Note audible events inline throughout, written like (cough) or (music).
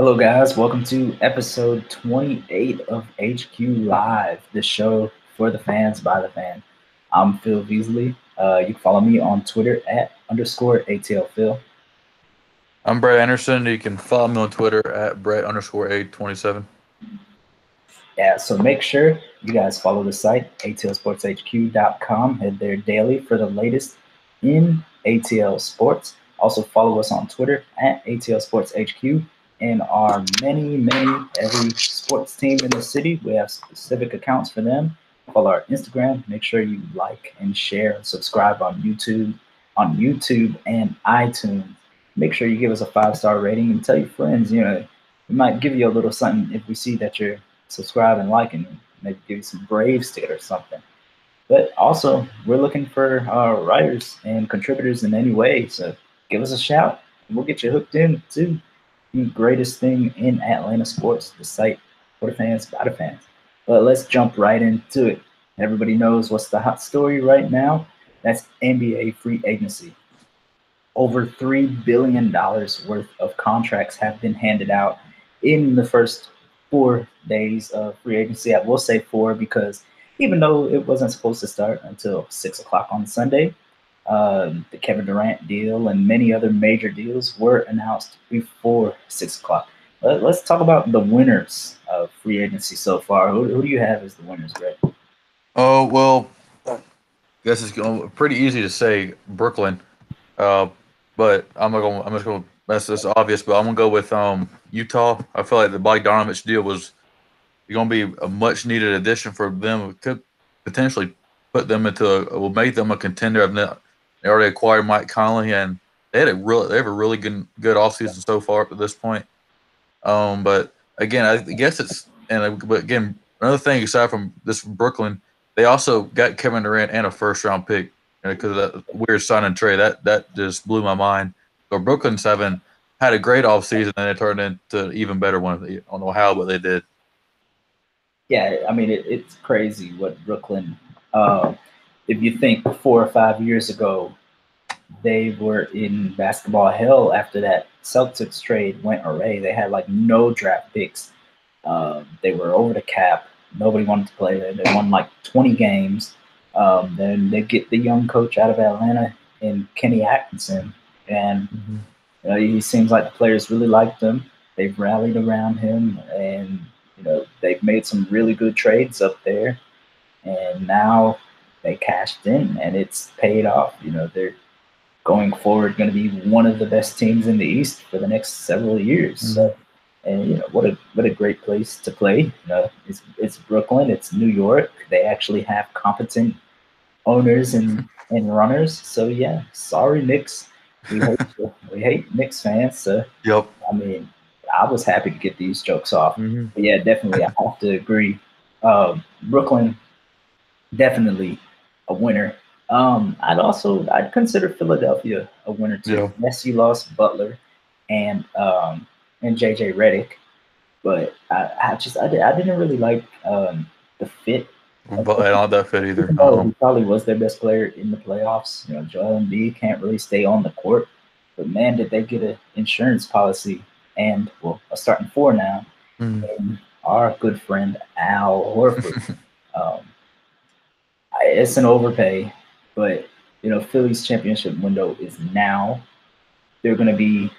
Hello, guys. Welcome to episode 28 of HQ Live, the show for the fans by the fan. I'm Phil Beasley. Uh, you can follow me on Twitter at underscore ATL Phil. I'm Brett Anderson. You can follow me on Twitter at Brett underscore A27. Yeah, so make sure you guys follow the site, atlsportshq.com. Head there daily for the latest in ATL Sports. Also follow us on Twitter at ATL Sports HQ and our many, many, every sports team in the city. We have specific accounts for them. Follow our Instagram. Make sure you like and share and subscribe on YouTube, on YouTube and iTunes. Make sure you give us a five star rating and tell your friends. You know, we might give you a little something if we see that you're subscribing, liking, maybe give you some Braves ticket or something. But also, we're looking for uh, writers and contributors in any way. So give us a shout, and we'll get you hooked in to the greatest thing in Atlanta sports, the site for the fans, by the fans. But let's jump right into it. Everybody knows what's the hot story right now. That's NBA free agency. Over $3 billion worth of contracts have been handed out in the first four days of free agency. I will say four because even though it wasn't supposed to start until six o'clock on Sunday, um, the Kevin Durant deal and many other major deals were announced before six o'clock. Let, us talk about the winners of free agency so far. Who, who do you have as the winners, Greg? Oh well, I guess it's pretty easy to say Brooklyn, uh, but I'm not going. I'm just gonna That's just obvious, but I'm gonna go with um, Utah. I feel like the Bogdanovich deal was going to be a much needed addition for them. It could potentially put them into a, will make them a contender. They already acquired Mike Conley, and they had a really they have a really good good offseason so far up to this point. Um, but again, I guess it's and but again another thing aside from this from Brooklyn, they also got Kevin Durant and a first round pick because of that weird sign and trade that that just blew my mind. So Brooklyn's having had a great offseason and it turned into an even better one. I don't know how, but they did. Yeah, I mean it, it's crazy what Brooklyn. Uh, if you think four or five years ago, they were in basketball hell after that Celtics trade went away. They had like no draft picks. Um, they were over the cap. Nobody wanted to play there. They won like 20 games. Um, then they get the young coach out of Atlanta in Kenny Atkinson, and mm-hmm. you know, he seems like the players really liked him. They've rallied around him, and you know they've made some really good trades up there. And now they cashed in and it's paid off. You know, they're going forward going to be one of the best teams in the East for the next several years. Mm-hmm. So, and you know what a what a great place to play. You know, it's it's Brooklyn, it's New York. They actually have competent owners and and runners. So yeah, sorry Knicks. We hate (laughs) we hate Knicks fans. So yep. I mean, I was happy to get these jokes off. Mm-hmm. But yeah, definitely, I have to agree. Um, Brooklyn definitely a winner. Um, I'd also I'd consider Philadelphia a winner too. Yeah. Yes, you lost Butler and um, and JJ Redick, but I, I just I, did, I didn't really like um, the fit. But I don't that fit either. No. He probably was their best player in the playoffs. You know, Joel Embiid can't really stay on the court, but man, did they get an insurance policy and well, a starting four now. Mm. And our good friend Al Horford. (laughs) um, it's an overpay, but you know Philly's championship window is now. They're going to be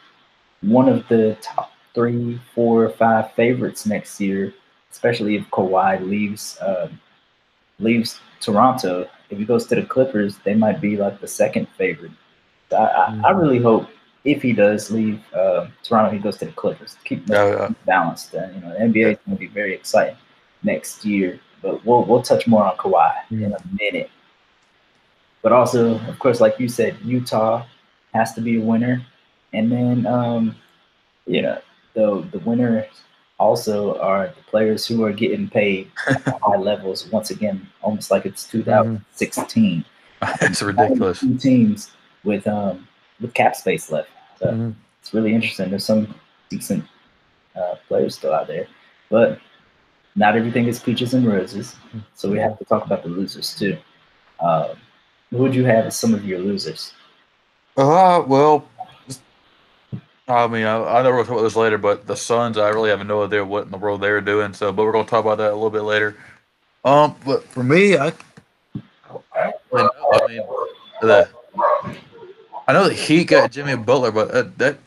one of the top three, four, five favorites next year, especially if Kawhi leaves uh, leaves Toronto. If he goes to the Clippers, they might be like the second favorite. I, mm-hmm. I, I, mm. really hope if he does leave uh, Toronto, he goes to the Clippers. Keep yeah, yeah. balanced. Uh, you know, the NBA is going to be very exciting next year. But we'll we'll touch more on Kawhi mm-hmm. in a minute. But also, of course, like you said, Utah has to be a winner, and then um, you know the the winners also are the players who are getting paid at high levels once again, almost like it's 2016. Mm-hmm. (laughs) it's ridiculous. Two teams with um with cap space left, so mm-hmm. it's really interesting. There's some decent uh, players still out there, but not everything is peaches and roses. So we have to talk about the losers too. Um, who would you have as some of your losers? Uh, well, I mean, I, I know we'll talk about this later, but the Suns, I really have no idea what in the world they're doing. So, but we're going to talk about that a little bit later. Um, but for me, I, I, know. I mean, the I know the Heat got Jimmy Butler, but that, that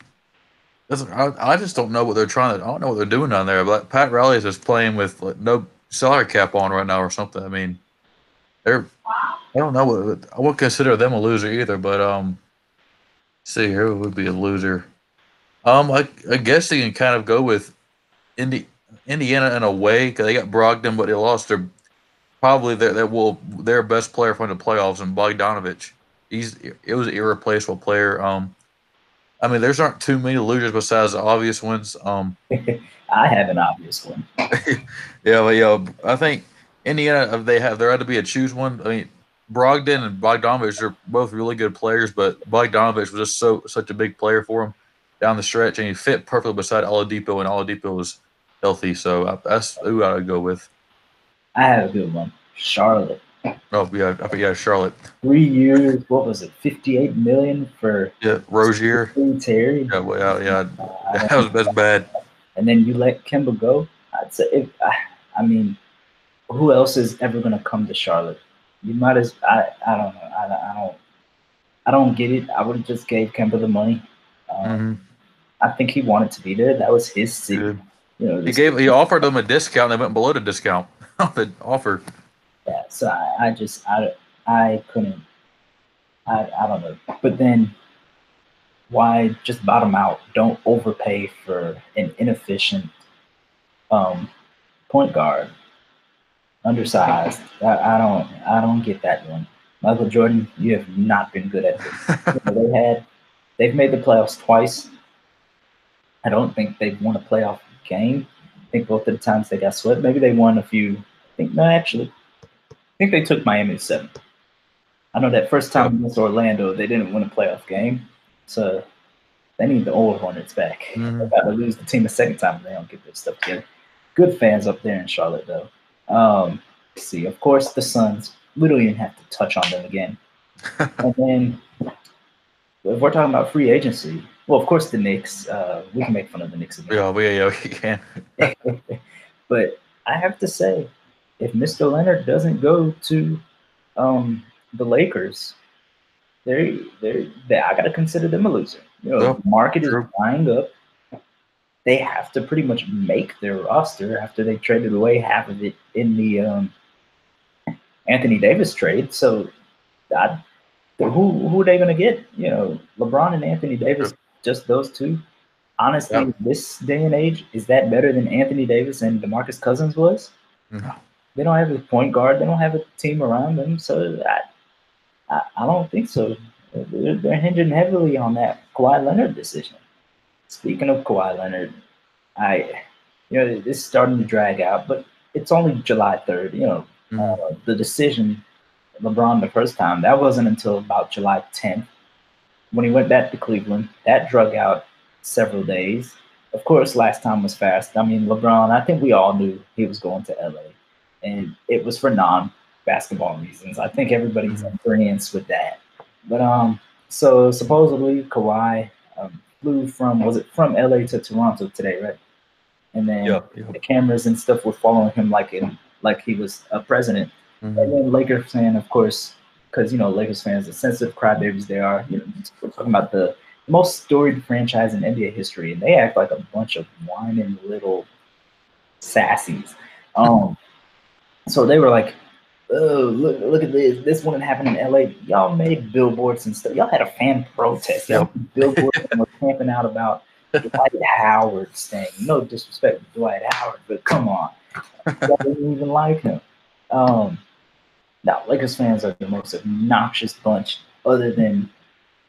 I, I just don't know what they're trying to. I don't know what they're doing down there. But Pat Riley is just playing with like, no salary cap on right now or something. I mean, they're I don't know what I wouldn't consider them a loser either. But um, see here would be a loser. Um, I, I guess they can kind of go with Indi- Indiana in a way because they got Brogdon, but they lost their probably their their will their best player from the playoffs and Bogdanovich. He's it was an irreplaceable player. Um, I mean, there's aren't too many losers besides the obvious ones. Um, (laughs) I have an obvious one. (laughs) yeah, but yeah, I think Indiana they have there had to be a choose one. I mean, Brogdon and Bogdanovich are both really good players, but Bogdanovich was just so such a big player for him down the stretch, and he fit perfectly beside Oladipo, and Oladipo was healthy. So that's who I would go with. I have a good one. Charlotte. Oh yeah, I yeah, Charlotte. Three years. What was it? Fifty-eight million for yeah, Rozier. Terry. Yeah, well, yeah, yeah, that was that's bad. And then you let Kemba go. I'd say, if, I I mean, who else is ever going to come to Charlotte? You might as I I don't know. I, I don't I don't get it. I would have just gave Kemba the money. Um, mm-hmm. I think he wanted to be there. That was his city. You know, he gave he offered them a discount. They went below the discount (laughs) the offer. Yeah, so I, I just I I couldn't. I I don't know, but then why just bottom out? Don't overpay for an inefficient um, point guard, undersized. I, I don't I don't get that one. Michael Jordan, you have not been good at this. (laughs) you know, they had they've made the playoffs twice. I don't think they've won a playoff game. I think both of the times they got swept. Maybe they won a few. I think no, actually, think they took Miami to seven. I know that first time against Orlando, they didn't win a playoff game, so they need the old Hornets back. Mm-hmm. They're about to lose the team the second time if they don't get their stuff together. Good fans up there in Charlotte, though. Um, see, of course, the Suns. We don't even have to touch on them again. (laughs) and then, if we're talking about free agency, well, of course, the Knicks. Uh, we can make fun of the Knicks again. Yeah, we, yeah, we can. (laughs) but I have to say, if Mr. Leonard doesn't go to um, the Lakers, they they they I gotta consider them a loser. You know, the market is buying up. They have to pretty much make their roster after they traded away half of it in the um, Anthony Davis trade. So, I, who who are they going to get? You know, LeBron and Anthony Davis just those two. Honestly, yep. this day and age, is that better than Anthony Davis and DeMarcus Cousins was? No. They don't have a point guard. They don't have a team around them. So I, I, I don't think so. They're, they're, hinging heavily on that Kawhi Leonard decision. Speaking of Kawhi Leonard, I, you know, this is starting to drag out, but it's only July 3rd. You know, mm-hmm. uh, the decision, LeBron the first time, that wasn't until about July 10th when he went back to Cleveland, that drug out several days. Of course, last time was fast. I mean, LeBron, I think we all knew he was going to LA, and it was for non basketball reasons. I think everybody's in agreement with that. But um, so supposedly Kawhi um, flew from was it from LA to Toronto today, right? And then yeah, yeah. the cameras and stuff were following him like in like he was a president. Mm-hmm. And then Lakers fan, of course, because you know Lakers fans, the sensitive crybabies they are. You know, we're talking about the most storied franchise in NBA history, and they act like a bunch of whining little sassies. Um, so they were like, "Oh, look, look at this! This wouldn't happen in LA. Y'all made billboards and stuff. Y'all had a fan protest. Y'all billboards and (laughs) were camping out about Dwight Howard staying. No disrespect to Dwight Howard, but come on, y'all didn't even like him." Um, now, Lakers fans are the most obnoxious bunch, other than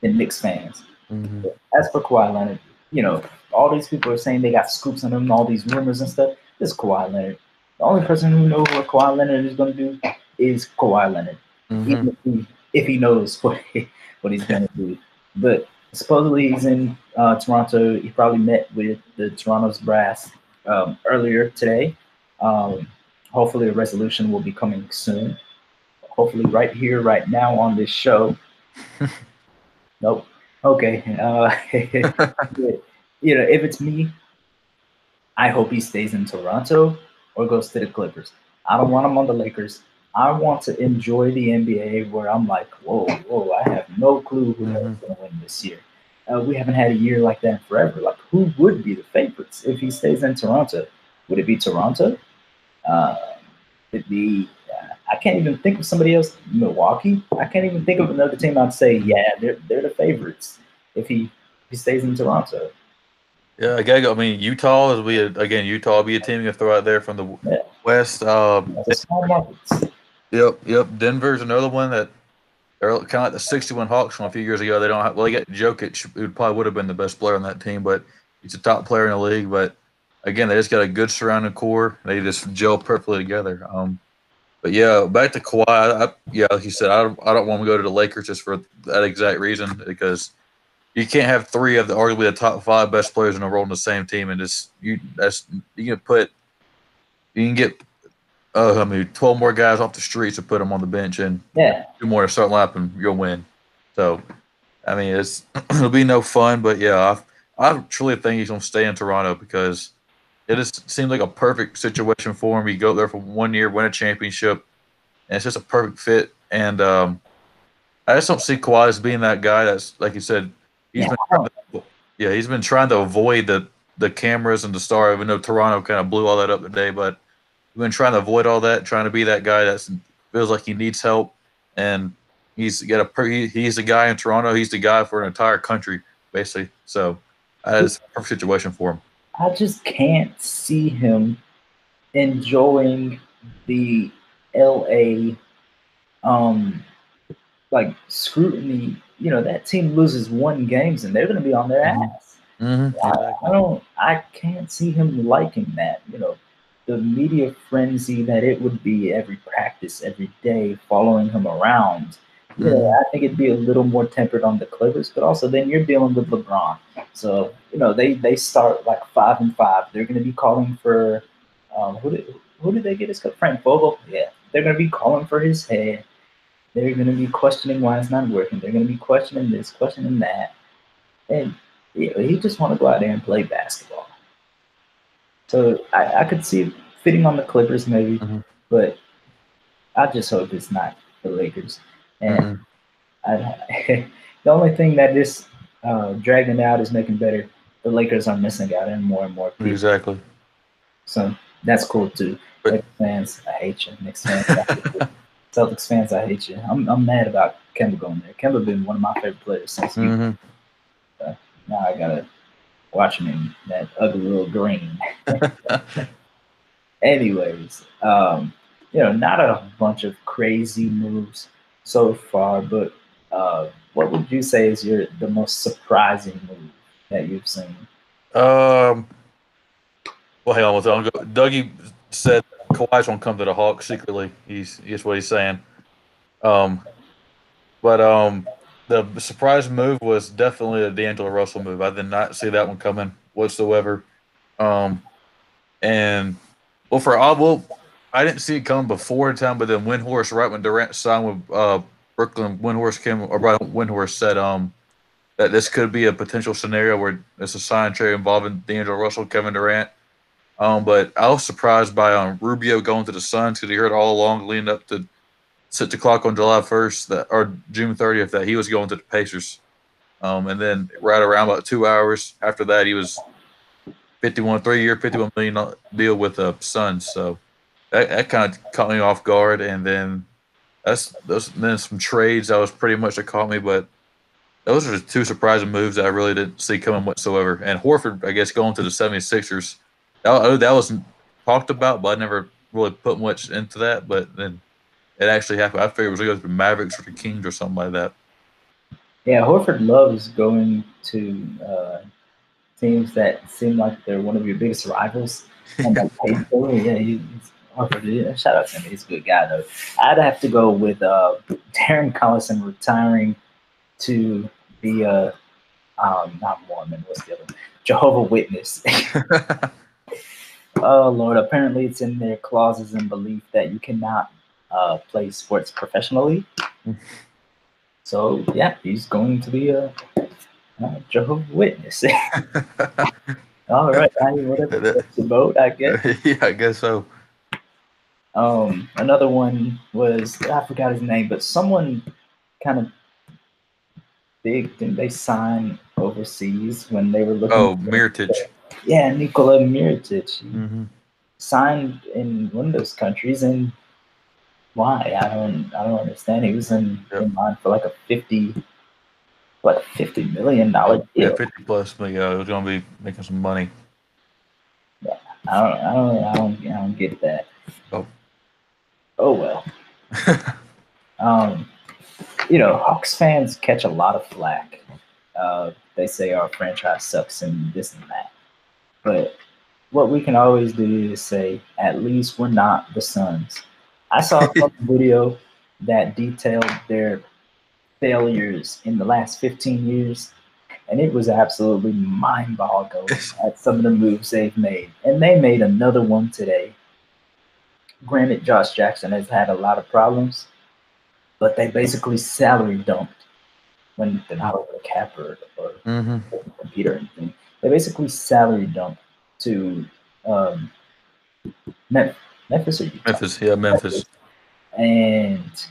the Knicks fans. Mm-hmm. As for Kawhi Leonard, you know, all these people are saying they got scoops on him, all these rumors and stuff. This is Kawhi Leonard. The only person who knows what Kawhi Leonard is going to do is Kawhi Leonard, mm-hmm. even if he, if he knows (laughs) what he, what he's going to do. But supposedly he's in uh, Toronto. He probably met with the Toronto's brass um, earlier today. Um, hopefully, a resolution will be coming soon hopefully right here, right now on this show. (laughs) nope. Okay. Uh, (laughs) you know, if it's me, I hope he stays in Toronto or goes to the Clippers. I don't want him on the Lakers. I want to enjoy the NBA where I'm like, whoa, whoa, I have no clue who mm-hmm. going to win this year. Uh, we haven't had a year like that forever. Like, who would be the favorites if he stays in Toronto? Would it be Toronto? Uh, it be? Uh, I can't even think of somebody else. Milwaukee. I can't even think of another team. I'd say, yeah, they're they're the favorites if he if he stays in Toronto. Yeah, I gotta go. I mean, Utah is we again. Utah will be a team you throw out there from the yeah. west. Um, Yep, yep. Denver's another one that they're kind of like the 61 Hawks from a few years ago. They don't have, well, they got Jokic, who probably would have been the best player on that team, but he's a top player in the league. But again, they just got a good surrounding core. They just gel perfectly together. Um, but yeah, back to Kawhi. I, yeah, like you said, I don't, I don't want to go to the Lakers just for that exact reason because you can't have three of the arguably the top five best players in the world on the same team and just you that's you can put you can get uh, I mean, 12 more guys off the streets to put them on the bench and yeah, two more to start and you'll win. So, I mean, it's (clears throat) it'll be no fun, but yeah, I, I truly think he's going to stay in Toronto because it just seems like a perfect situation for him. He go there for one year, win a championship, and it's just a perfect fit. And um, I just don't see Kawhi as being that guy that's like you said. He's yeah. been to, yeah, he's been trying to avoid the the cameras and the star. Even though Toronto kind of blew all that up today, but We've been trying to avoid all that, trying to be that guy that feels like he needs help, and he's got a he's the guy in Toronto. He's the guy for an entire country, basically. So that is a perfect situation for him. I just can't see him enjoying the LA um like scrutiny. You know, that team loses one games and they're gonna be on their mm-hmm. ass. Mm-hmm. I, I, don't I can't see him liking that. You know, the media frenzy that it would be every practice, every day, following him around. Yeah, mm-hmm. I think it'd be a little more tempered on the Clippers, but also then you're dealing with LeBron. So, you know, they they start like five and five. They're gonna be calling for um, who did who did they get his cut? Frank Vogel? Yeah. They're gonna be calling for his head. They're gonna be questioning why it's not working. They're gonna be questioning this, questioning that. And you know, he just wanna go out there and play basketball. So I, I could see fitting on the Clippers maybe, mm-hmm. but I just hope it's not the Lakers. And mm-hmm. I, (laughs) the only thing that this uh, dragging out is making better. The Lakers are missing out and more and more people. Exactly. So that's cool too. But, fans, I hate you. Knicks fans, I hate you. Celtics fans, I hate you. I'm, I'm mad about Kemba going there. Kemba been one of my favorite players since mm-hmm. Uh, now I gotta watch him in that ugly little green. (laughs) Anyways, um, you know, not a bunch of crazy moves so far, but uh, what would you say is your the most surprising move that you've seen? Um, well, hang on, with that. Dougie said Kawhi's gonna come to the Hawks secretly. He's he's what he's saying. Um, but um, the surprise move was definitely a D'Angelo Russell move. I did not see that one coming whatsoever. Um, and well, for all well, I didn't see it coming before the time, but then Windhorst, right when Durant signed with uh, Brooklyn, Windhorst came or right, Windhorst said um that this could be a potential scenario where it's a sign trade involving D'Angelo Russell, Kevin Durant. Um, but I was surprised by um, Rubio going to the Suns because he heard all along leading up to six o'clock on July 1st that or June 30th that he was going to the Pacers. Um, and then right around about two hours after that, he was 51 three year, 51 million deal with the Suns. So that, that kind of caught me off guard. And then that's those then some trades that was pretty much that caught me, but those are the two surprising moves that I really didn't see coming whatsoever. And Horford, I guess, going to the 76ers, that, that wasn't talked about, but I never really put much into that. But then it actually happened. I figured it was going to the Mavericks or the Kings or something like that. Yeah, Horford loves going to uh, teams that seem like they're one of your biggest rivals. And like, (laughs) yeah, he's, Horford, yeah, shout out to him. He's a good guy, though. I'd have to go with uh, Darren Collison retiring to be a, um, not Mormon, what's the other Jehovah Witness. (laughs) (laughs) oh, Lord. Apparently, it's in their clauses and belief that you cannot uh, play sports professionally. (laughs) So yeah, he's going to be a Uh, Jehovah's Witness. (laughs) All right, I mean, whatever (laughs) that's boat, I guess. yeah, I guess so. Um, another one was I forgot his name, but someone kind of big didn't they sign overseas when they were looking? Oh, Mirotic. Yeah, Nikola Mirotic Mm-hmm. signed in one of those countries, and why? I don't, I don't understand. He was in, Yep. in line for like a fifty, what, fifty million dollar Yeah, fifty plus. But yeah, it was gonna be making some money. Yeah, I don't, I don't, I don't, I don't get that. Oh. Oh well. (laughs) Um, you know, Hawks fans catch a lot of flack. Uh, they say our franchise sucks and this and that. But what we can always do is say, at least we're not the Suns. I saw a (laughs) video that detailed their failures in the last 15 years, and it was absolutely mind boggling (laughs) at some of the moves they've made. And they made another one today. Granted, Josh Jackson has had a lot of problems, but they basically salary dumped when they're not over the cap or, or mm-hmm. computer or anything. They basically salary dumped to um, Mem- Memphis or Utah. Memphis, yeah, Memphis. And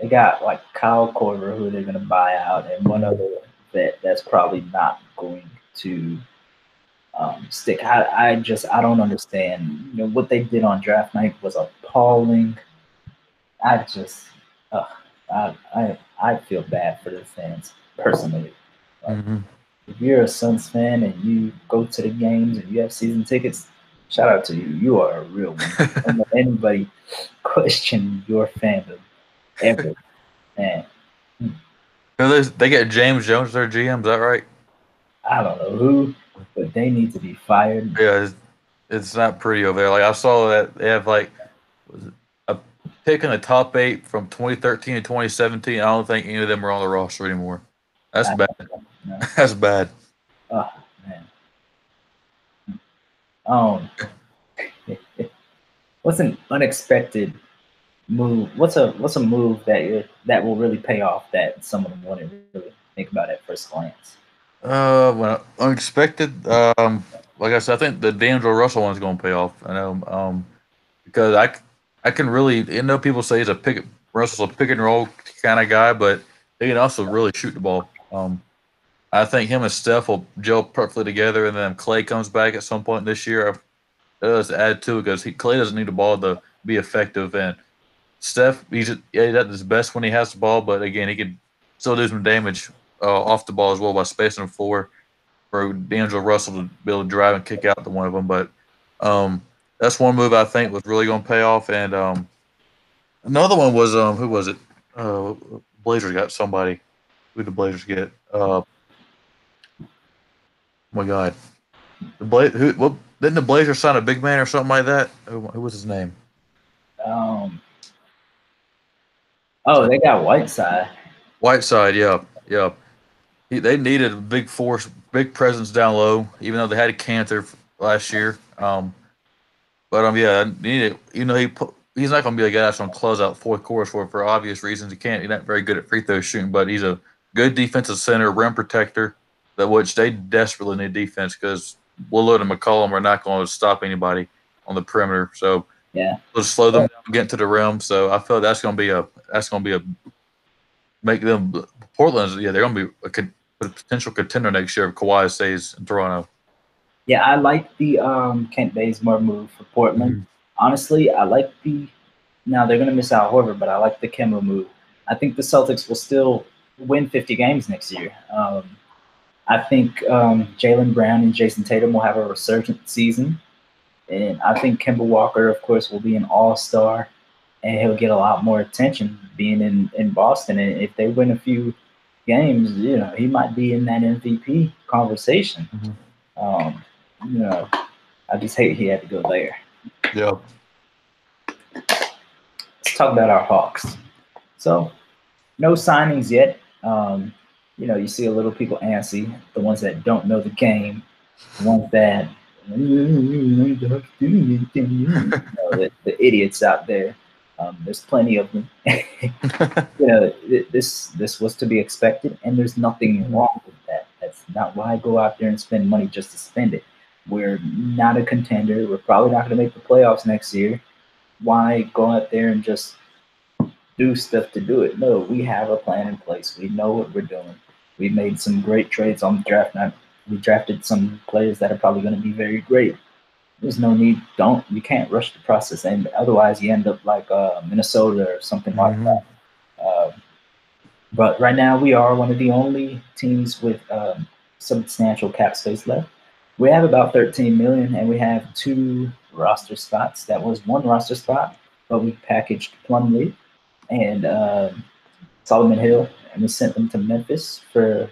they got like Kyle Korver, who they're going to buy out, and one other vet that's probably not going to um, stick. I, I just I don't understand. You know what they did on draft night was appalling. I just uh, I, I I feel bad for the fans personally. Mm-hmm. If you're a Suns fan and you go to the games and you have season tickets, shout out to you. You are a real one. (laughs) Don't let anybody question your fandom ever. Man, They, they get James Jones their GM. Is that right? I don't know who, but they need to be fired. Yeah, it's, it's not pretty over there. Like I saw that they have like was it a pick in the top eight from 2013 to 2017. I don't think any of them are on the roster anymore. That's bad. No. (laughs) That's bad. Oh man. (laughs) Um, what's an unexpected move? What's a what's a move that you that will really pay off that someone wouldn't really think about at first glance? Uh, well, unexpected. Um, like I said, I think the D'Angelo Russell one's going to pay off. I know. Um, because I I can really. You know, people say he's a pick. Russell's a pick and roll kind of guy, but he can also really shoot the ball. Um, I think him and Steph will gel perfectly together, and then Clay comes back at some point this year. Does add to it because he Clay doesn't need the ball to be effective, and Steph he's yeah he his best when he has the ball, but again he can still do some damage uh, off the ball as well by spacing the floor for D'Angelo Russell to be able to drive and kick out to one of them. But um, that's one move I think was really going to pay off. And um, another one was um, who was it? Uh, Blazers got somebody. Who did the Blazers get? Uh, my God, the Bla- who? What, didn't the Blazers sign a big man or something like that? Who, who was his name? Um, oh, they got Whiteside. Whiteside, yeah, yeah. He, they needed a big force, big presence down low, even though they had a Kanter last year. Um, but um, yeah, needed. You know, he put, he's not going to be a guy that's going to close out fourth quarters for for obvious reasons. He can't. He's not very good at free throw shooting, but he's a good defensive center, rim protector. That which they desperately need defense because Lillard and McCollum are not going to stop anybody on the perimeter. So Yeah. it'll slow them down getting to the rim. So I feel that's going to be a that's going to be a make them Portland's yeah they're going to be a, con- a potential contender next year if Kawhi stays in Toronto. Yeah, I like the um, Kent Bazemore move for Portland. Honestly, I like the. Now they're going to miss out Horford, but I like the Kemba move. I think the Celtics will still win 50 games next year. Um, I think um, Jaylen Brown and Jayson Tatum will have a resurgent season, and I think Kemba Walker, of course, will be an All Star, and he'll get a lot more attention being in in Boston. And if they win a few games, you know, he might be in that MVP conversation. Um, you know, I just hate he had to go there. Yeah. Let's talk about our Hawks. So, no signings yet. Um, you know, you see a little people antsy, the ones that don't know the game, the ones that you (laughs) know, the, the idiots out there. Um, there's plenty of them. (laughs) you know, this this was to be expected, and there's nothing wrong with that. That's. Not why I go out there and spend money just to spend it. We're not a contender. We're probably not going to make the playoffs next year. Why go out there and just do stuff to do it? No, we have a plan in place. We know what we're doing. We made some great trades on the draft night. We drafted some players that are probably going to be very great. There's no need. Don't you can't rush the process, and otherwise you end up like uh, Minnesota or something mm-hmm. like that. Uh, but right now we are one of the only teams with um, substantial cap space left we have about 13 million and we have two roster spots. That was one roster spot, but we packaged Plumlee and uh, Solomon Hill, and we sent them to Memphis for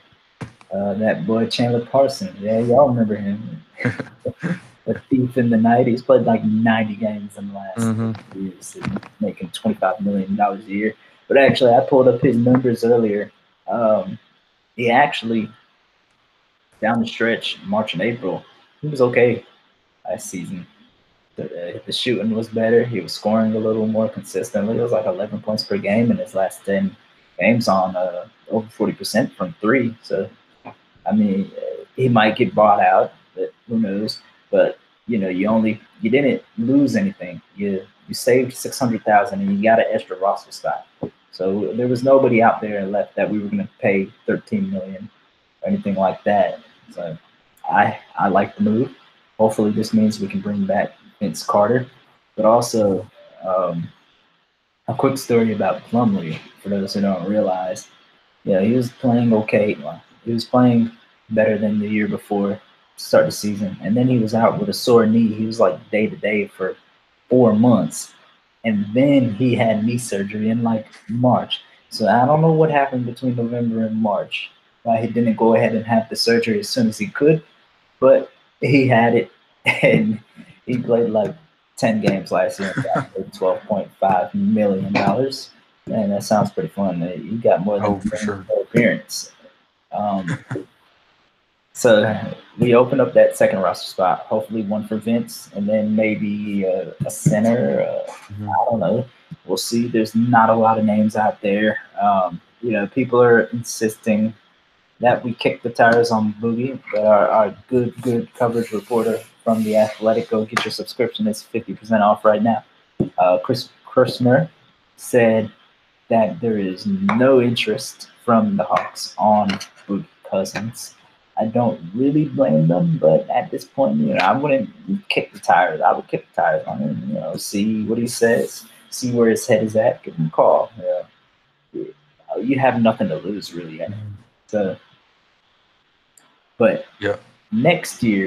uh, that boy Chandler Parson. Yeah, y'all remember him. (laughs) a thief in the night. He's played like 90 games in the last mm-hmm. years, making 25 million dollars a year. But actually, I pulled up his numbers earlier. Um, he actually down the stretch, March and April, he was okay last season. The, the shooting was better. He was scoring a little more consistently. It was like 11 points per game in his last 10 games on uh, over 40% from three. So, I mean, he might get bought out, but who knows? But you know, you only you didn't lose anything. You you saved 600,000 and you got an extra roster spot. So there was nobody out there left that we were going to pay 13 million or anything like that. So I I like the move. Hopefully, this means we can bring back Vince Carter, but also um, a quick story about Plumlee for those who don't realize. Yeah, he was playing okay. He was playing better than the year before start the season, and then he was out with a sore knee. He was like day to day for four months, and then he had knee surgery in like March. So I don't know what happened between November and March why he didn't go ahead and have the surgery as soon as he could, but he had it (laughs) and he played like 10 games last year and got $12.5 million. And that sounds pretty fun. He got more than oh, for sure. appearance. Um, so we open up that second roster spot. Hopefully, one for Vince, and then maybe a, a center. Uh, mm-hmm. I don't know. We'll see. There's not a lot of names out there. Um, you know, people are insisting that we kick the tires on Boogie, but our, our good, good coverage reporter from the Athletic, go get your subscription. It's 50% off right now. Uh, Chris Kirschner said that there is no interest from the Hawks on Boogie Cousins. I don't really blame them, but at this point, you know, I wouldn't kick the tires. I would kick the tires on him, you know, see what he says, see where his head is at, give him a call. Yeah. You have nothing to lose, really. So but yeah. next year,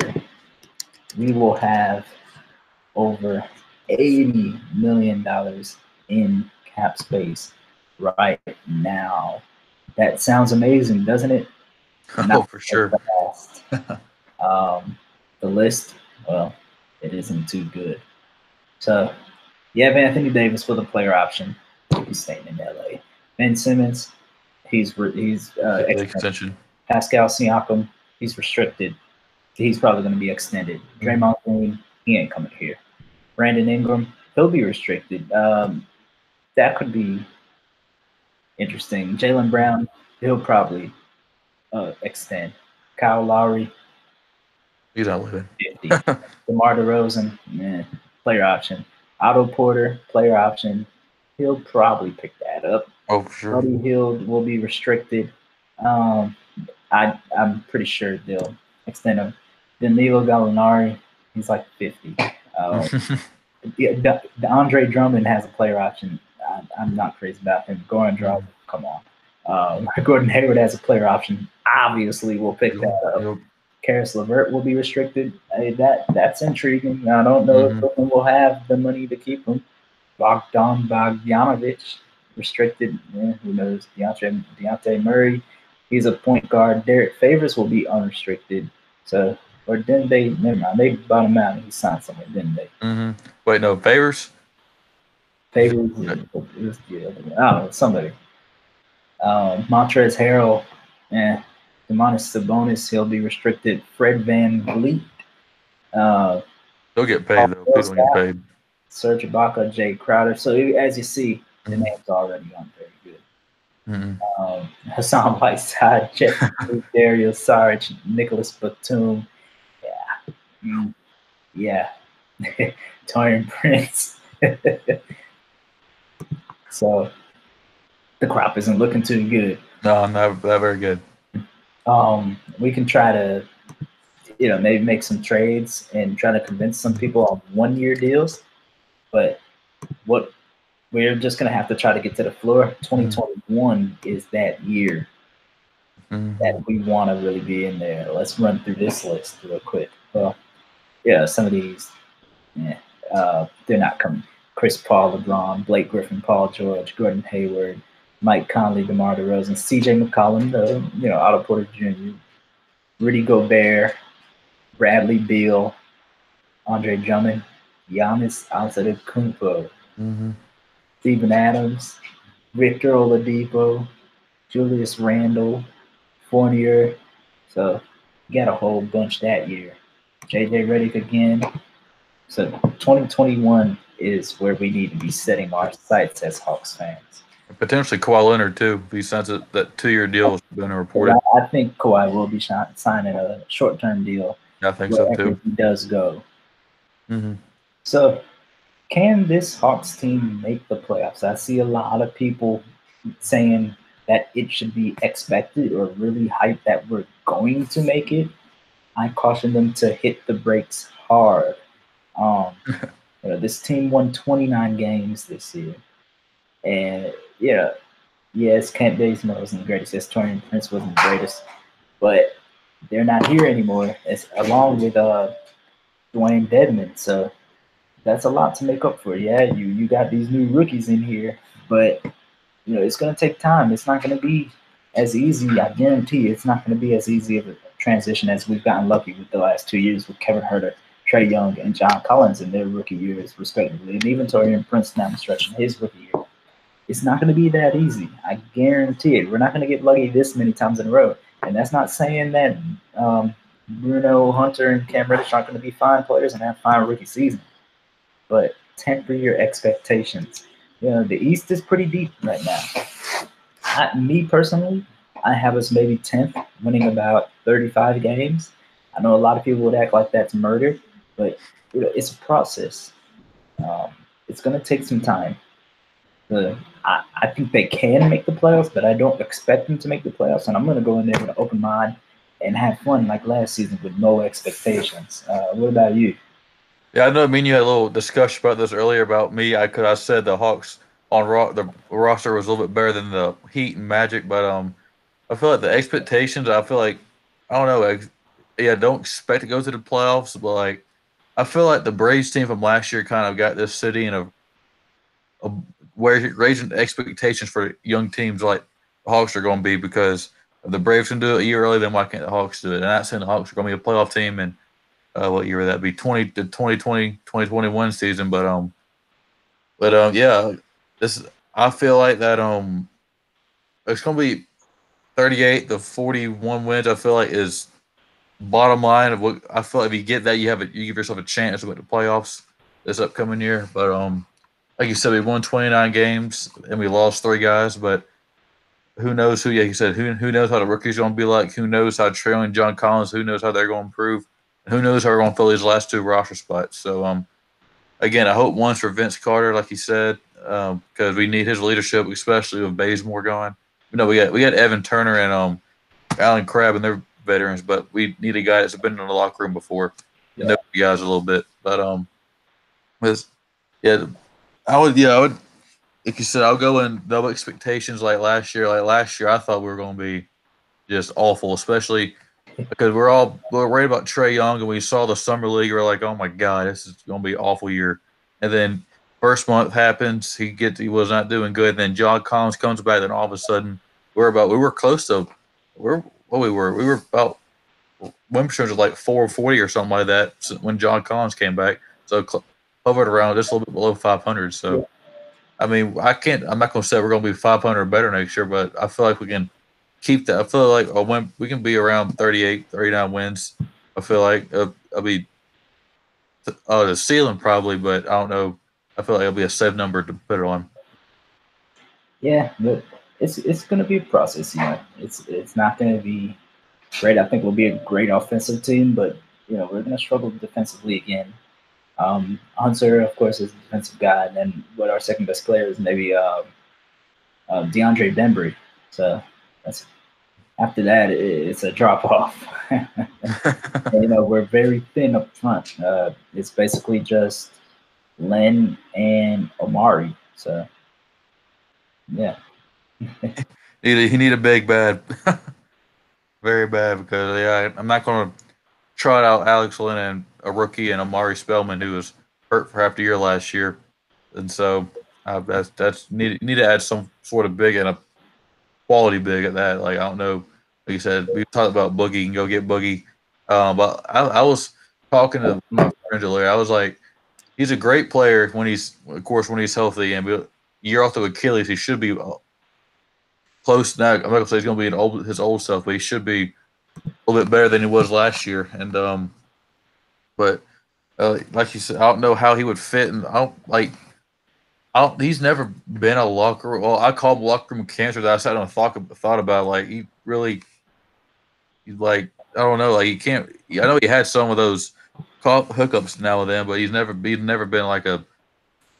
we will have over $80 million in cap space right now. That sounds amazing, doesn't it? (laughs) Oh, Not for sure. (laughs) um, the list, well, it isn't too good. So, you have Anthony Davis for the player option. He's staying in LA. Ben Simmons, he's he's uh, extension. Pascal Siakam, he's restricted. He's probably going to be extended. Mm-hmm. Draymond Green, he ain't coming here. Brandon Ingram, he'll be restricted. Um, that could be interesting. Jaylen Brown, he'll probably uh, extend. Kyle Lowry, he's not living. 50. (laughs) DeMar DeRozan, man, player option. Otto Porter, player option. He'll probably pick that up. Oh, sure. Buddy Hield will be restricted. Um, I I'm pretty sure they'll extend him. Danilo Gallinari, he's like 50. Um, (laughs) yeah, the, the Andre Drummond has a player option. I, am not crazy about him. Goran Dragic, come on. Um, (laughs) Gordon Hayward has a player option. Obviously, we'll pick that up. Yep. Caris LeVert will be restricted. Hey, that that's intriguing. I don't know mm-hmm. if Brooklyn will have the money to keep him. Bogdan Bogdanovic restricted. Yeah, who knows? Dejounte Dejounte Murray He's a point guard. Derrick Favors will be unrestricted. So, or didn't they? Never mind. They bought him out and he signed somewhere, didn't they? Mm-hmm. Wait, no, Favors. Favors. Is, yeah, I don't know. Somebody. Um, Montrezl Harrell and Domantas Sabonis. He'll be restricted. Fred Van VanVleet. Uh, They'll get paid though. People get paid. Serge Ibaka, Jae Crowder. So as you see, the mm-hmm. names already on very good. Mhm. um, Hassan Whiteside, (laughs) Jeff Dario Saric, Nicolas Batum. Yeah. Mm, yeah. (laughs) Taurean Prince. (laughs) so the crop isn't looking too good. No, not, not very good. Um, we can try to, you know, maybe make some trades and try to convince some people on one year deals. But what we're just going to have to try to get to the floor. 2021 is that year Mhm. that we want to really be in there. Let's run through this list real quick. Well, yeah, some of these, yeah, uh, they're not coming. Chris Paul, LeBron, Blake Griffin, Paul George, Gordon Hayward, Mike Conley, DeMar DeRozan, CJ McCollum, the you know Otto Porter Jr., Rudy Gobert, Bradley Beal, Andre Drummond, Giannis Antetokounmpo, Mhm. Steven Adams, Victor Oladipo, Julius Randle, Fournier. So you got a whole bunch that year. JJ Redick again. So 2021 is where we need to be setting our sights as Hawks fans. Potentially Kawhi Leonard too. He signs it, that two-year deal has been reported. I, I think Kawhi will be signing a short-term deal I think so too. he does go. hmm So, can this Hawks team make the playoffs? I see a lot of people saying that it should be expected or really hyped that we're going to make it. I caution them to hit the brakes hard. Um, (laughs) you know, this team won 29 games this year, and yeah, yes, Kent Bazemore wasn't the greatest. Yes, Taurean Prince wasn't the greatest, but they're not here anymore. It's along with uh, Dewayne Dedmon, so that's a lot to make up for. Yeah, you you got these new rookies in here, but you know it's going to take time. It's not going to be as easy. I guarantee you, it's not going to be as easy of a transition as we've gotten lucky with the last two years with Kevin Huerter, Trae Young, and John Collins in their rookie years, respectively, and even Taurean Prince down the stretch in his rookie year. It's not going to be that easy. I guarantee it. We're not going to get lucky this many times in a row. And that's not saying that um, Bruno Hunter and Cam Reddish aren't going to be fine players and have fine rookie season but temper your expectations. You know, the East is pretty deep right now. I, me personally, I have us maybe 10th, winning about 35 games. I know a lot of people would act like that's murder, but it's a process. Um, it's going to take some time. The, I, I think they can make the playoffs, but I don't expect them to make the playoffs. And I'm going to go in there with an open mind and have fun like last season with no expectations. Uh, what about you? Yeah, I know. Me and you had a little discussion about this earlier about me. I could I said the Hawks on ro- the roster was a little bit better than the Heat and Magic, but um, I feel like the expectations. I feel like I don't know. Yeah, don't expect to go to the playoffs, but like I feel like the Braves team from last year kind of got this city in a, a where raising expectations for young teams like the Hawks are going to be because if the Braves can do it a year early, then why can't the Hawks do it? And I'm saying the Hawks are going to be a playoff team and uh, what year would that be 20 to 2020 2021 season but um but um yeah this i feel like that um it's gonna be 38 to 41 wins i feel like is bottom line of what i feel like if you get that you have a you give yourself a chance to the playoffs this upcoming year but um like you said we won 29 games and we lost three guys but who knows who yeah you said who, who knows how the rookies are going to be like who knows how trailing John Collins who knows how they're going to improve who knows how we're going to fill these last two roster spots. So, um, again, I hope once for Vince Carter, like he said, um, because um, we need his leadership, especially with Bazemore going. You know, we got we got Evan Turner and um, Allen Crabbe, and they're veterans, but we need a guy that's been in the locker room before. You know, guys a little bit, but um, with yeah, I would yeah, I would. Like you said, I'll go in double expectations like last year. Like last year, I thought we were going to be just awful, especially because we're all we're worried about Trae Young, and we saw the summer league. We're like, oh my god, this is going to be an awful year. And then first month happens, he gets he was not doing good. And then John Collins comes back, and all of a sudden we're about we were close to we're what we were we were about win percentage was like four forty or something like that when John Collins came back. So cl- hovered around just a little bit below five hundred. So. Yeah. I mean, I can't. I'm not going to say we're going to be 500 better next year, but I feel like we can keep that. I feel like a win, we can be around 38, 39 wins. I feel like uh, I'll be uh, the ceiling probably, but I don't know. I feel like it'll be a safe number to put it on. Yeah, but it's it's going to be a process. You know, it's it's not going to be great. I think we'll be a great offensive team, but you know, we're going to struggle defensively again. Um, Hunter, of course, is a defensive guy, and then what our second best player is maybe um, uh, DeAndre Bembry. So that's after that, it, it's a drop off. (laughs) (laughs) you know, we're very thin up front. Uh, it's basically just Len and Omari. So yeah. (laughs) need a, he need a big bad, (laughs) very bad because yeah, I'm not going to trot out Alex Len and a rookie and Omari Spellman who was hurt for half the year last year, and so uh, that's that's need need to add some sort of big and a quality big at that. Like I don't know, like you said, we talked about Boogie and go get Boogie, um, but I, I was talking to my friend earlier. I was like, he's a great player when he's, of course, when he's healthy. And year off the Achilles, he should be uh, close. Now I'm not gonna say he's gonna be old his old self, but he should be a little bit better than he was last year. And um, but uh, like you said, I don't know how he would fit, and I don't like. I don't, he's never been a locker. Well, I call locker room cancer. That I sat and thought thought about. Like he really, he's like I don't know. Like he can't. I know he had some of those hookups now and then, but he's never he's never been like a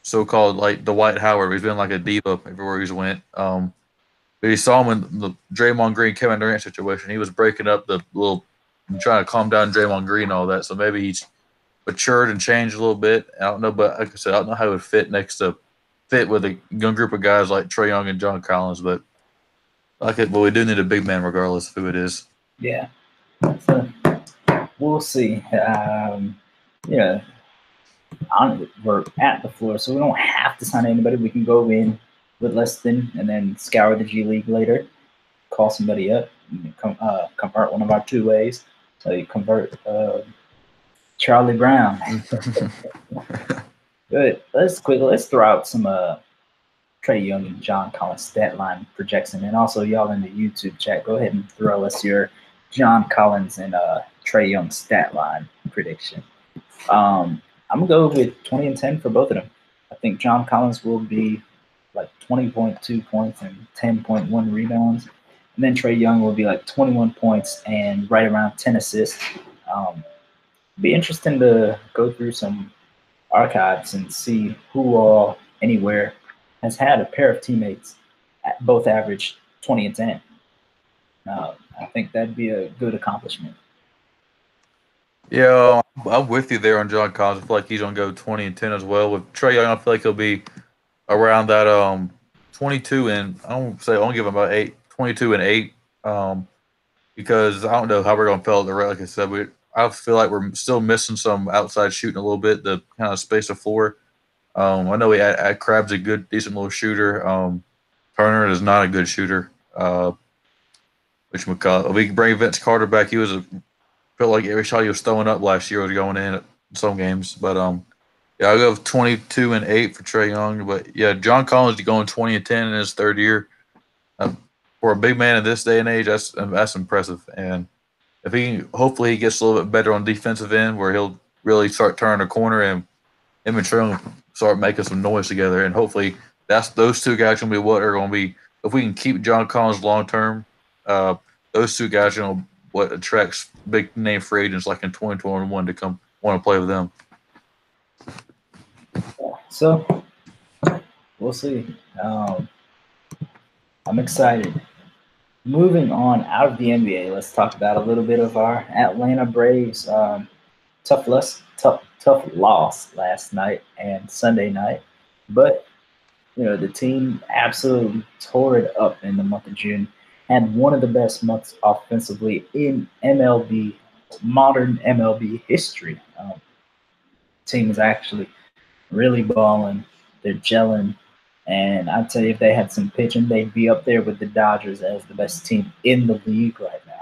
so-called like the Dwight Howard. He's been like a diva everywhere he's went. Um, but you saw him in the Draymond Green Kevin Durant situation. He was breaking up the little, trying to calm down Draymond Green and all that. So maybe he's matured and changed a little bit. I don't know, but like I said, I don't know how it would fit next to fit with a young group of guys like Trae Young and John Collins. But like it, but we do need a big man regardless of who it is. Yeah. We'll see. Um, yeah, on, we're at the floor, so we don't have to sign anybody. We can go in with less than, and then scour the G League later. Call somebody up, com, uh, convert one of our two ways. So you convert uh, Charlie Brown. (laughs) Good. Let's quickly let's throw out some uh, Trae Young and John Collins stat line projection, and also y'all in the YouTube chat, go ahead and throw us your John Collins and uh, Trae Young stat line prediction. Um, I'm gonna go with 20 and 10 for both of them. I think John Collins will be like 20.2 points and 10.1 rebounds, and then Trae Young will be like 21 points and right around 10 assists. Um, be interesting to go through some archives and see who all anywhere has had a pair of teammates at both average 20 and 10. Uh, I think that'd be a good accomplishment. Yeah, I'm with you there on John Collins. I feel like he's gonna go 20 and 10 as well. With Trae Young, I feel like he'll be around that um 22 and I don't say I'll give him about eight, 22 and eight. Um, because I don't know how we're gonna fill the like I said, we I feel like we're still missing some outside shooting a little bit, the kind of space of floor. Um, I know we had, had Crabbe's a good, decent little shooter. Um, Turner is not a good shooter. Uh, which we can bring Vince Carter back. He was a felt like every shot he was throwing up last year was going in at some games. But um, yeah, I go 22 and eight for Trae Young. But yeah, John Collins going 20 and 10 in his third year. Um, for a big man in this day and age, that's that's impressive. And if he hopefully he gets a little bit better on defensive end, where he'll really start turning a corner and him and Trae start making some noise together. And hopefully that's those two guys gonna be what are gonna be. If we can keep John Collins long term, uh, those two guys are gonna what attracts big name free agents like in 2021 to come want to play with them. So we'll see. Um, I'm excited. Moving on out of the NBA, let's talk about a little bit of our Atlanta Braves. Um, tough, less, tough, tough loss last night and Sunday night, but you know the team absolutely tore it up in the month of June had one of the best months offensively in MLB, modern MLB history. Um, team is actually really balling. They're gelling. And I'd tell you, if they had some pitching, they'd be up there with the Dodgers as the best team in the league right now.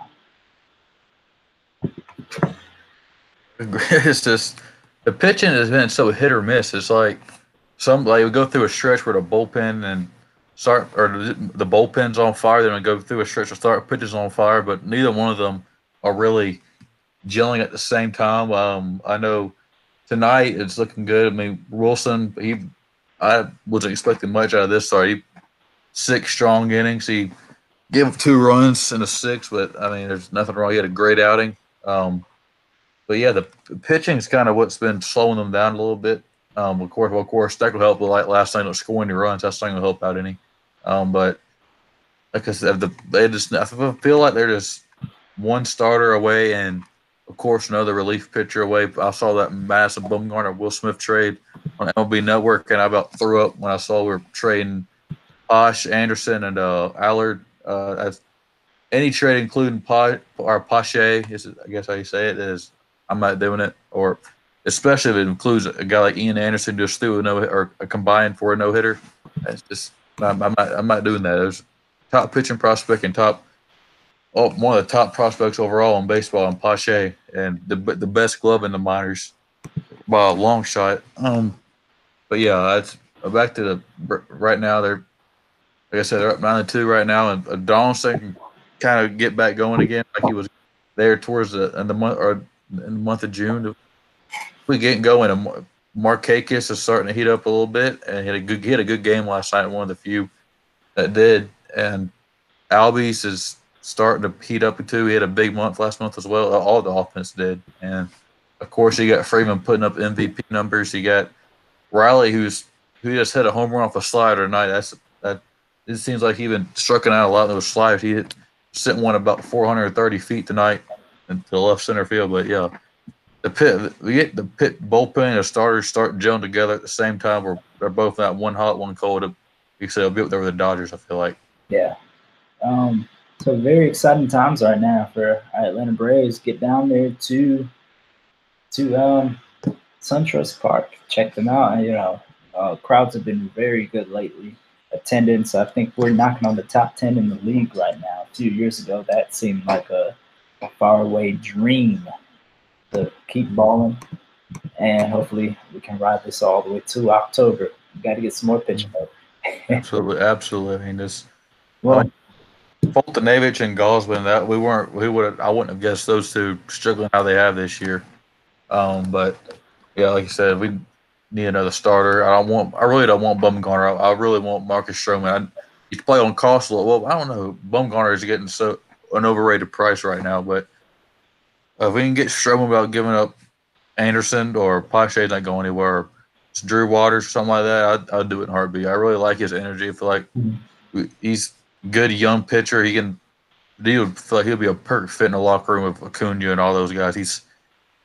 It's just the pitching has been so hit or miss. It's like some like we go through a stretch where the bullpen and start or the bullpen's on fire. They're gonna go through a stretch of start pitches on fire, but neither one of them are really gelling at the same time. Um, I know tonight it's looking good. I mean, Wilson, he I wasn't expecting much out of this. He six strong innings. He gave up two runs in a six, but I mean, there's nothing wrong. He had a great outing. Um, but yeah, the pitching is kind of what's been slowing them down a little bit. Um, of course, well, of course, that will help. Like last night, scoring any runs. That's not going to help out any. Um, but like I said, the, they just I feel like they're just one starter away, and of course, another relief pitcher away. I saw that massive Bumgarner Will Smith trade on MLB Network, and I about threw up when I saw we were trading Posh, Anderson, and uh, Allard. Uh, any trade, including Posh or Pache, is I guess how you say it is. I'm not doing it, or especially if it includes a guy like Ian Anderson just threw a no or a combined for a no hitter. That's just I'm, I'm, not I'm not doing that. There's top pitching prospect and top oh, one of the top prospects overall in baseball in Pache and the the best glove in the minors by a long shot. Um, but yeah, that's back to the right now. They're like I said, they're up nine two right now, and uh, Donaldson can kind of get back going again, like he was there towards the in the month or in the month of June. We get going, and Markakis is starting to heat up a little bit, and he had a good he had a good game last night. One of the few that did, and Albies is starting to heat up too. He had a big month last month as well. All the offense did, and of course you got Freeman putting up MVP numbers. You got Riley who's who just hit a home run off a slider tonight. That's that. It seems like he's been striking out a lot of those sliders. He hit sent one about 430 feet tonight into left center field. But yeah, the pit we get the pit bullpen and the starters start gelling together at the same time. Where they're both not one hot, one cold. You said it'll be up there with the Dodgers. I feel like. Yeah. Um, so very exciting times right now for Atlanta Braves. Get down there to to um, SunTrust Park. Check them out. You know, uh, crowds have been very good lately. Attendance, I think we're knocking on the top ten in the league right now. A few years ago, that seemed like a faraway dream to keep balling, and hopefully we can ride this all the way to October. We got to get some more pitching. (laughs) absolutely, absolutely. I mean, this well, Foltynewicz and Gausman, that we weren't, we would, I wouldn't have guessed those two struggling how they have this year. Um, but yeah, like you said, we need another starter. I don't want, I really don't want Bumgarner. I, I really want Marcus Stroman. I, he play on cost a little. Well, I don't know. Bumgarner is getting so an overrated price right now, but Uh, if we can get Stroman without giving up Anderson or Pache not going anywhere, it's Drew Waters or something like that, I'd, I'd do it in heartbeat. I really like his energy. I feel like he's good young pitcher. He can. He would feel like he'll be a perfect fit in the locker room with Acuna and all those guys. He's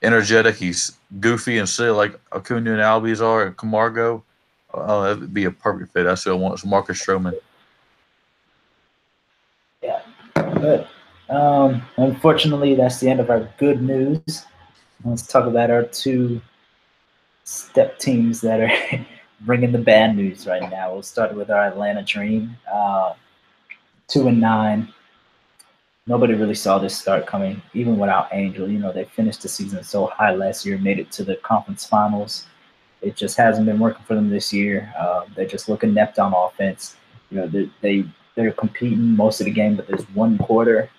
energetic. He's goofy and silly like Acuna and Albies are, and Camargo. Oh, that would be a perfect fit. That's what I want. It's Marcus Stroman. Yeah, but um, unfortunately, that's the end of our good news. Let's talk about our two step teams that are (laughs) bringing the bad news right now. We'll start with our Atlanta Dream. Uh, two and nine. Nobody really saw this start coming, even without Angel. You know, they finished the season so high last year, made it to the conference finals. It just hasn't been working for them this year. Uh, they're just looking inept on offense. You know, they, they they're competing most of the game, but there's one quarter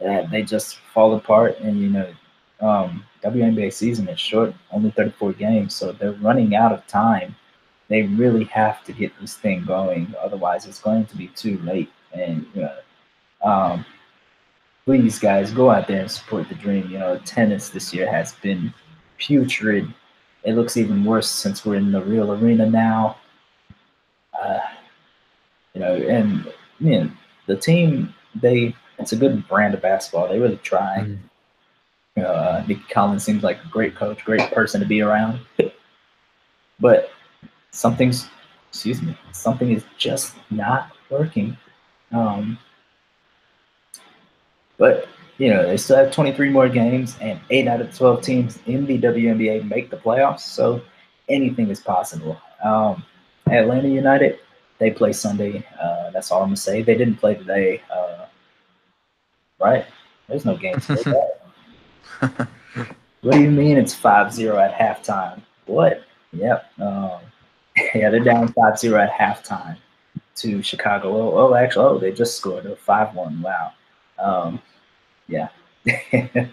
that they just fall apart. And you know, um, WNBA season is short, only 34 games, so they're running out of time. They really have to get this thing going, otherwise, it's going to be too late. And you know, um, please, guys, go out there and support the dream. You know, tennis this year has been putrid. It looks even worse since we're in the real arena now. Uh, you know, and man, the team they it's a good brand of basketball. They really try. Mm. You know, uh, Nicki Collen seems like a great coach, great person to be around. but something's, excuse me, something is just not working. Um, but you know, they still have 23 more games, and eight out of 12 teams in the WNBA make the playoffs. So anything is possible. Um, Atlanta United, they play Sunday. Uh, that's all I'm gonna say. They didn't play today, uh, right? There's no games. what do you mean it's 5-0 at halftime? What? Yep. Um, (laughs) yeah, they're down 5-0 at halftime to Chicago. Oh, oh actually, oh, they just scored a five-one. Wow. Um, yeah. (laughs)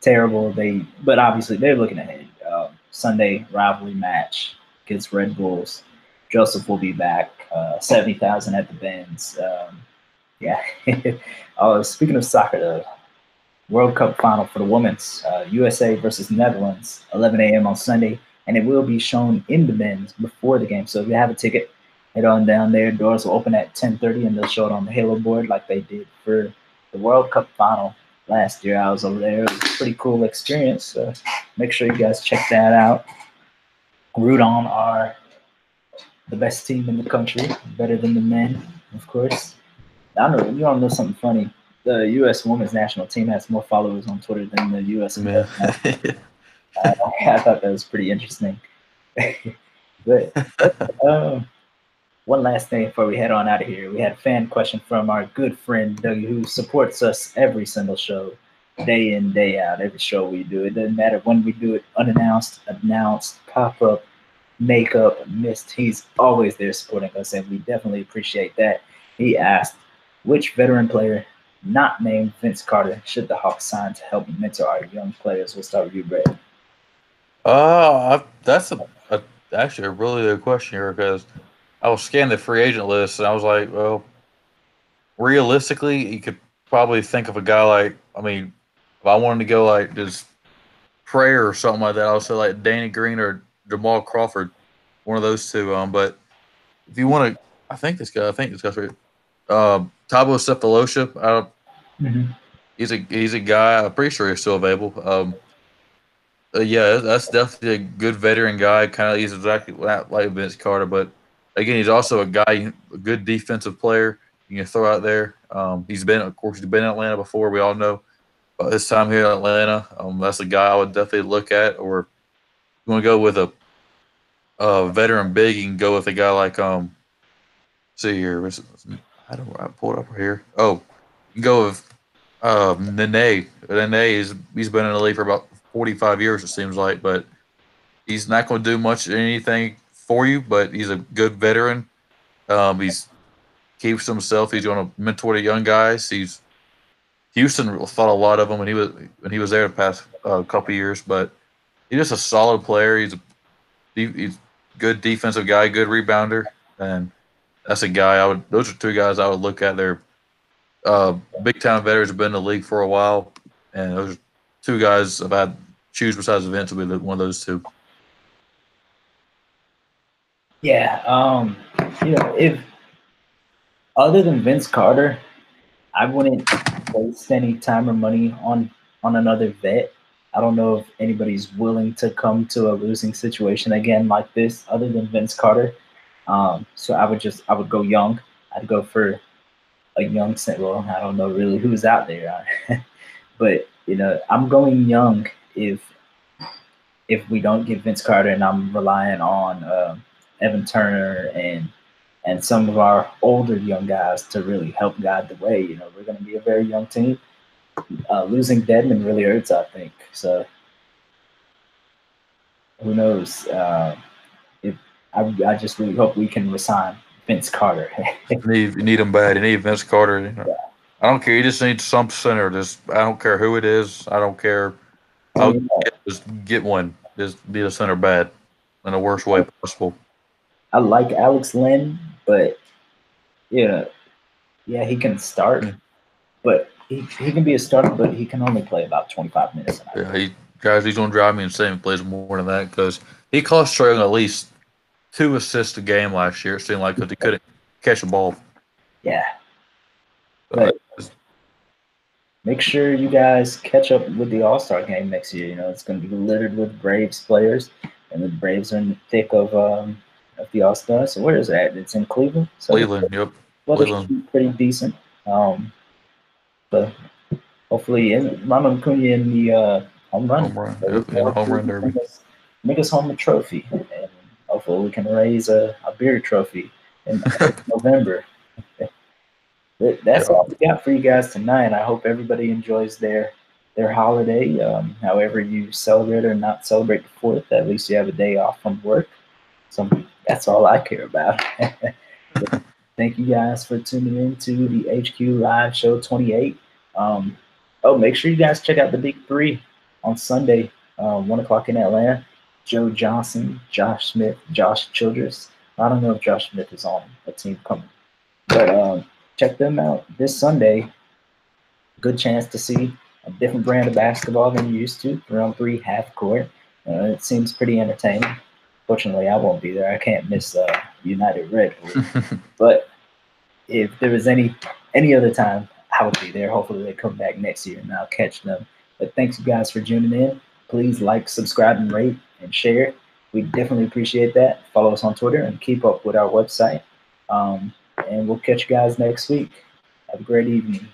Terrible. They, but obviously they're looking ahead. Um, Sunday rivalry match against Red Bulls. Joseph will be back. Uh, Seventy thousand at the Benz. Um, yeah. (laughs) oh, speaking of soccer, the World Cup final for the women's uh, USA versus Netherlands, 11 a.m. on Sunday, and it will be shown in the Benz before the game. So if you have a ticket, head on down there. Doors will open at 10:30, and they'll show it on the Halo board like they did for the World Cup final last year. I was over there. It was a pretty cool experience. So make sure you guys check that out. Root on are the best team in the country, better than the men, of course. I know you don't know something funny. The U.S. women's national team has more followers on Twitter than the U.S. Yeah. I, I thought that was pretty interesting. (laughs) but um, one last thing before we head on out of here, we had a fan question from our good friend Dougie, who supports us every single show, day in day out. Every show we do, it doesn't matter when we do it, unannounced, announced, pop up, makeup, missed. He's always there supporting us, and we definitely appreciate that. He asked, which veteran player not named Vince Carter should the Hawks sign to help mentor our young players? We'll start with you, Brad. Uh, that's a, a actually a really good question here because I was scanning the free agent list and I was like, well, realistically, you could probably think of a guy like, I mean, if I wanted to go like just prayer or something like that, I would say like Danny Green or Jamal Crawford, one of those two. Um, but if you want to, I think this guy, I think this guy's right. Thabo Sefolosha, I don't, Mm-hmm. he's a he's a guy. I'm pretty sure he's still available. Um, uh, yeah, that's definitely a good veteran guy. Kind of he's exactly like like Vince Carter, but again, he's also a guy, a good defensive player. You can throw out there. Um, he's been, of course, he's been in Atlanta before. We all know. But his time here in Atlanta, um, that's a guy I would definitely look at. Or you want to go with a, a veteran big, you can go with a guy like um. See here? I don't. I pulled up here. Oh, go with um, Nene. Nene is he's been in the league for about 45 years, it seems like, but he's not going to do much anything for you. But he's a good veteran. Um, he's keeps himself. He's going to mentor the young guys. He's Houston thought a lot of him when he was when he was there the past uh, couple years, but he's just a solid player. He's a he- he's good defensive guy, good rebounder, and that's a guy I would. Those are two guys I would look at. They're uh, big time veterans have been in the league for a while, and those two guys if I choose besides Vince would be one of those two. Yeah, um, you know, if other than Vince Carter, I wouldn't waste any time or money on on another vet. I don't know if anybody's willing to come to a losing situation again like this, other than Vince Carter. Um, so I would just I would go young. I'd go for a young. Well, I don't know really who's out there, (laughs) but you know, I'm going young if if we don't get Vince Carter, and I'm relying on. um Evan Turner and and some of our older young guys to really help guide the way. You know, we're going to be a very young team. Uh, losing Dedmon really hurts, I think. So who knows? Uh, I, I just really hope we can resign Vince Carter. (laughs) You need, you need him bad. You need Vince Carter. You know. I don't care. You just need some center. Just I don't care who it is. I don't care. I'll get, just get one. Just be a center bad in the worst way possible. I like Alex Len, but yeah, yeah, he can start, Mm. but he, he can be a starter, but he can only play about 25 minutes. Yeah, he guys, he's gonna drive me insane. if He plays more than that because he cost Trae at least two assists a game last year. It seemed like because he couldn't catch a ball. Yeah. But make sure you guys catch up with the All Star game next year. You know, it's going to be littered with Braves players, and the Braves are in the thick of um of the All Star. So where is that? It's in Cleveland. So Cleveland, yep. Cleveland. pretty decent. Um, but hopefully, in Ronald Acuna in the uh, home run. Home run, yep, home run derby. Make us, make us home a trophy, and hopefully we can raise a, a beer trophy in (laughs) November. That's all we got for you guys tonight. I hope everybody enjoys their their holiday. Um, however you celebrate or not celebrate the fourth, at least you have a day off from work. So that's all I care about. (laughs) Thank you guys for tuning in to the HQ Live Show 28. Um, oh, make sure you guys check out the Big Three on Sunday, uh, one o'clock in Atlanta. Joe Johnson, Josh Smith, Josh Childress. I don't know if Josh Smith is on a team coming, but um, check them out this Sunday. Good chance to see a different brand of basketball than you used to. Round three, half court. Uh, it seems pretty entertaining. Fortunately, I won't be there. I can't miss uh, United Red (laughs) but if there was any any other time, I would be there. Hopefully, they come back next year and I'll catch them. But thanks, you guys, for tuning in. Please like, subscribe, and rate and share. We definitely appreciate that. Follow us on Twitter and keep up with our website. Um, and we'll catch you guys next week. Have a great evening.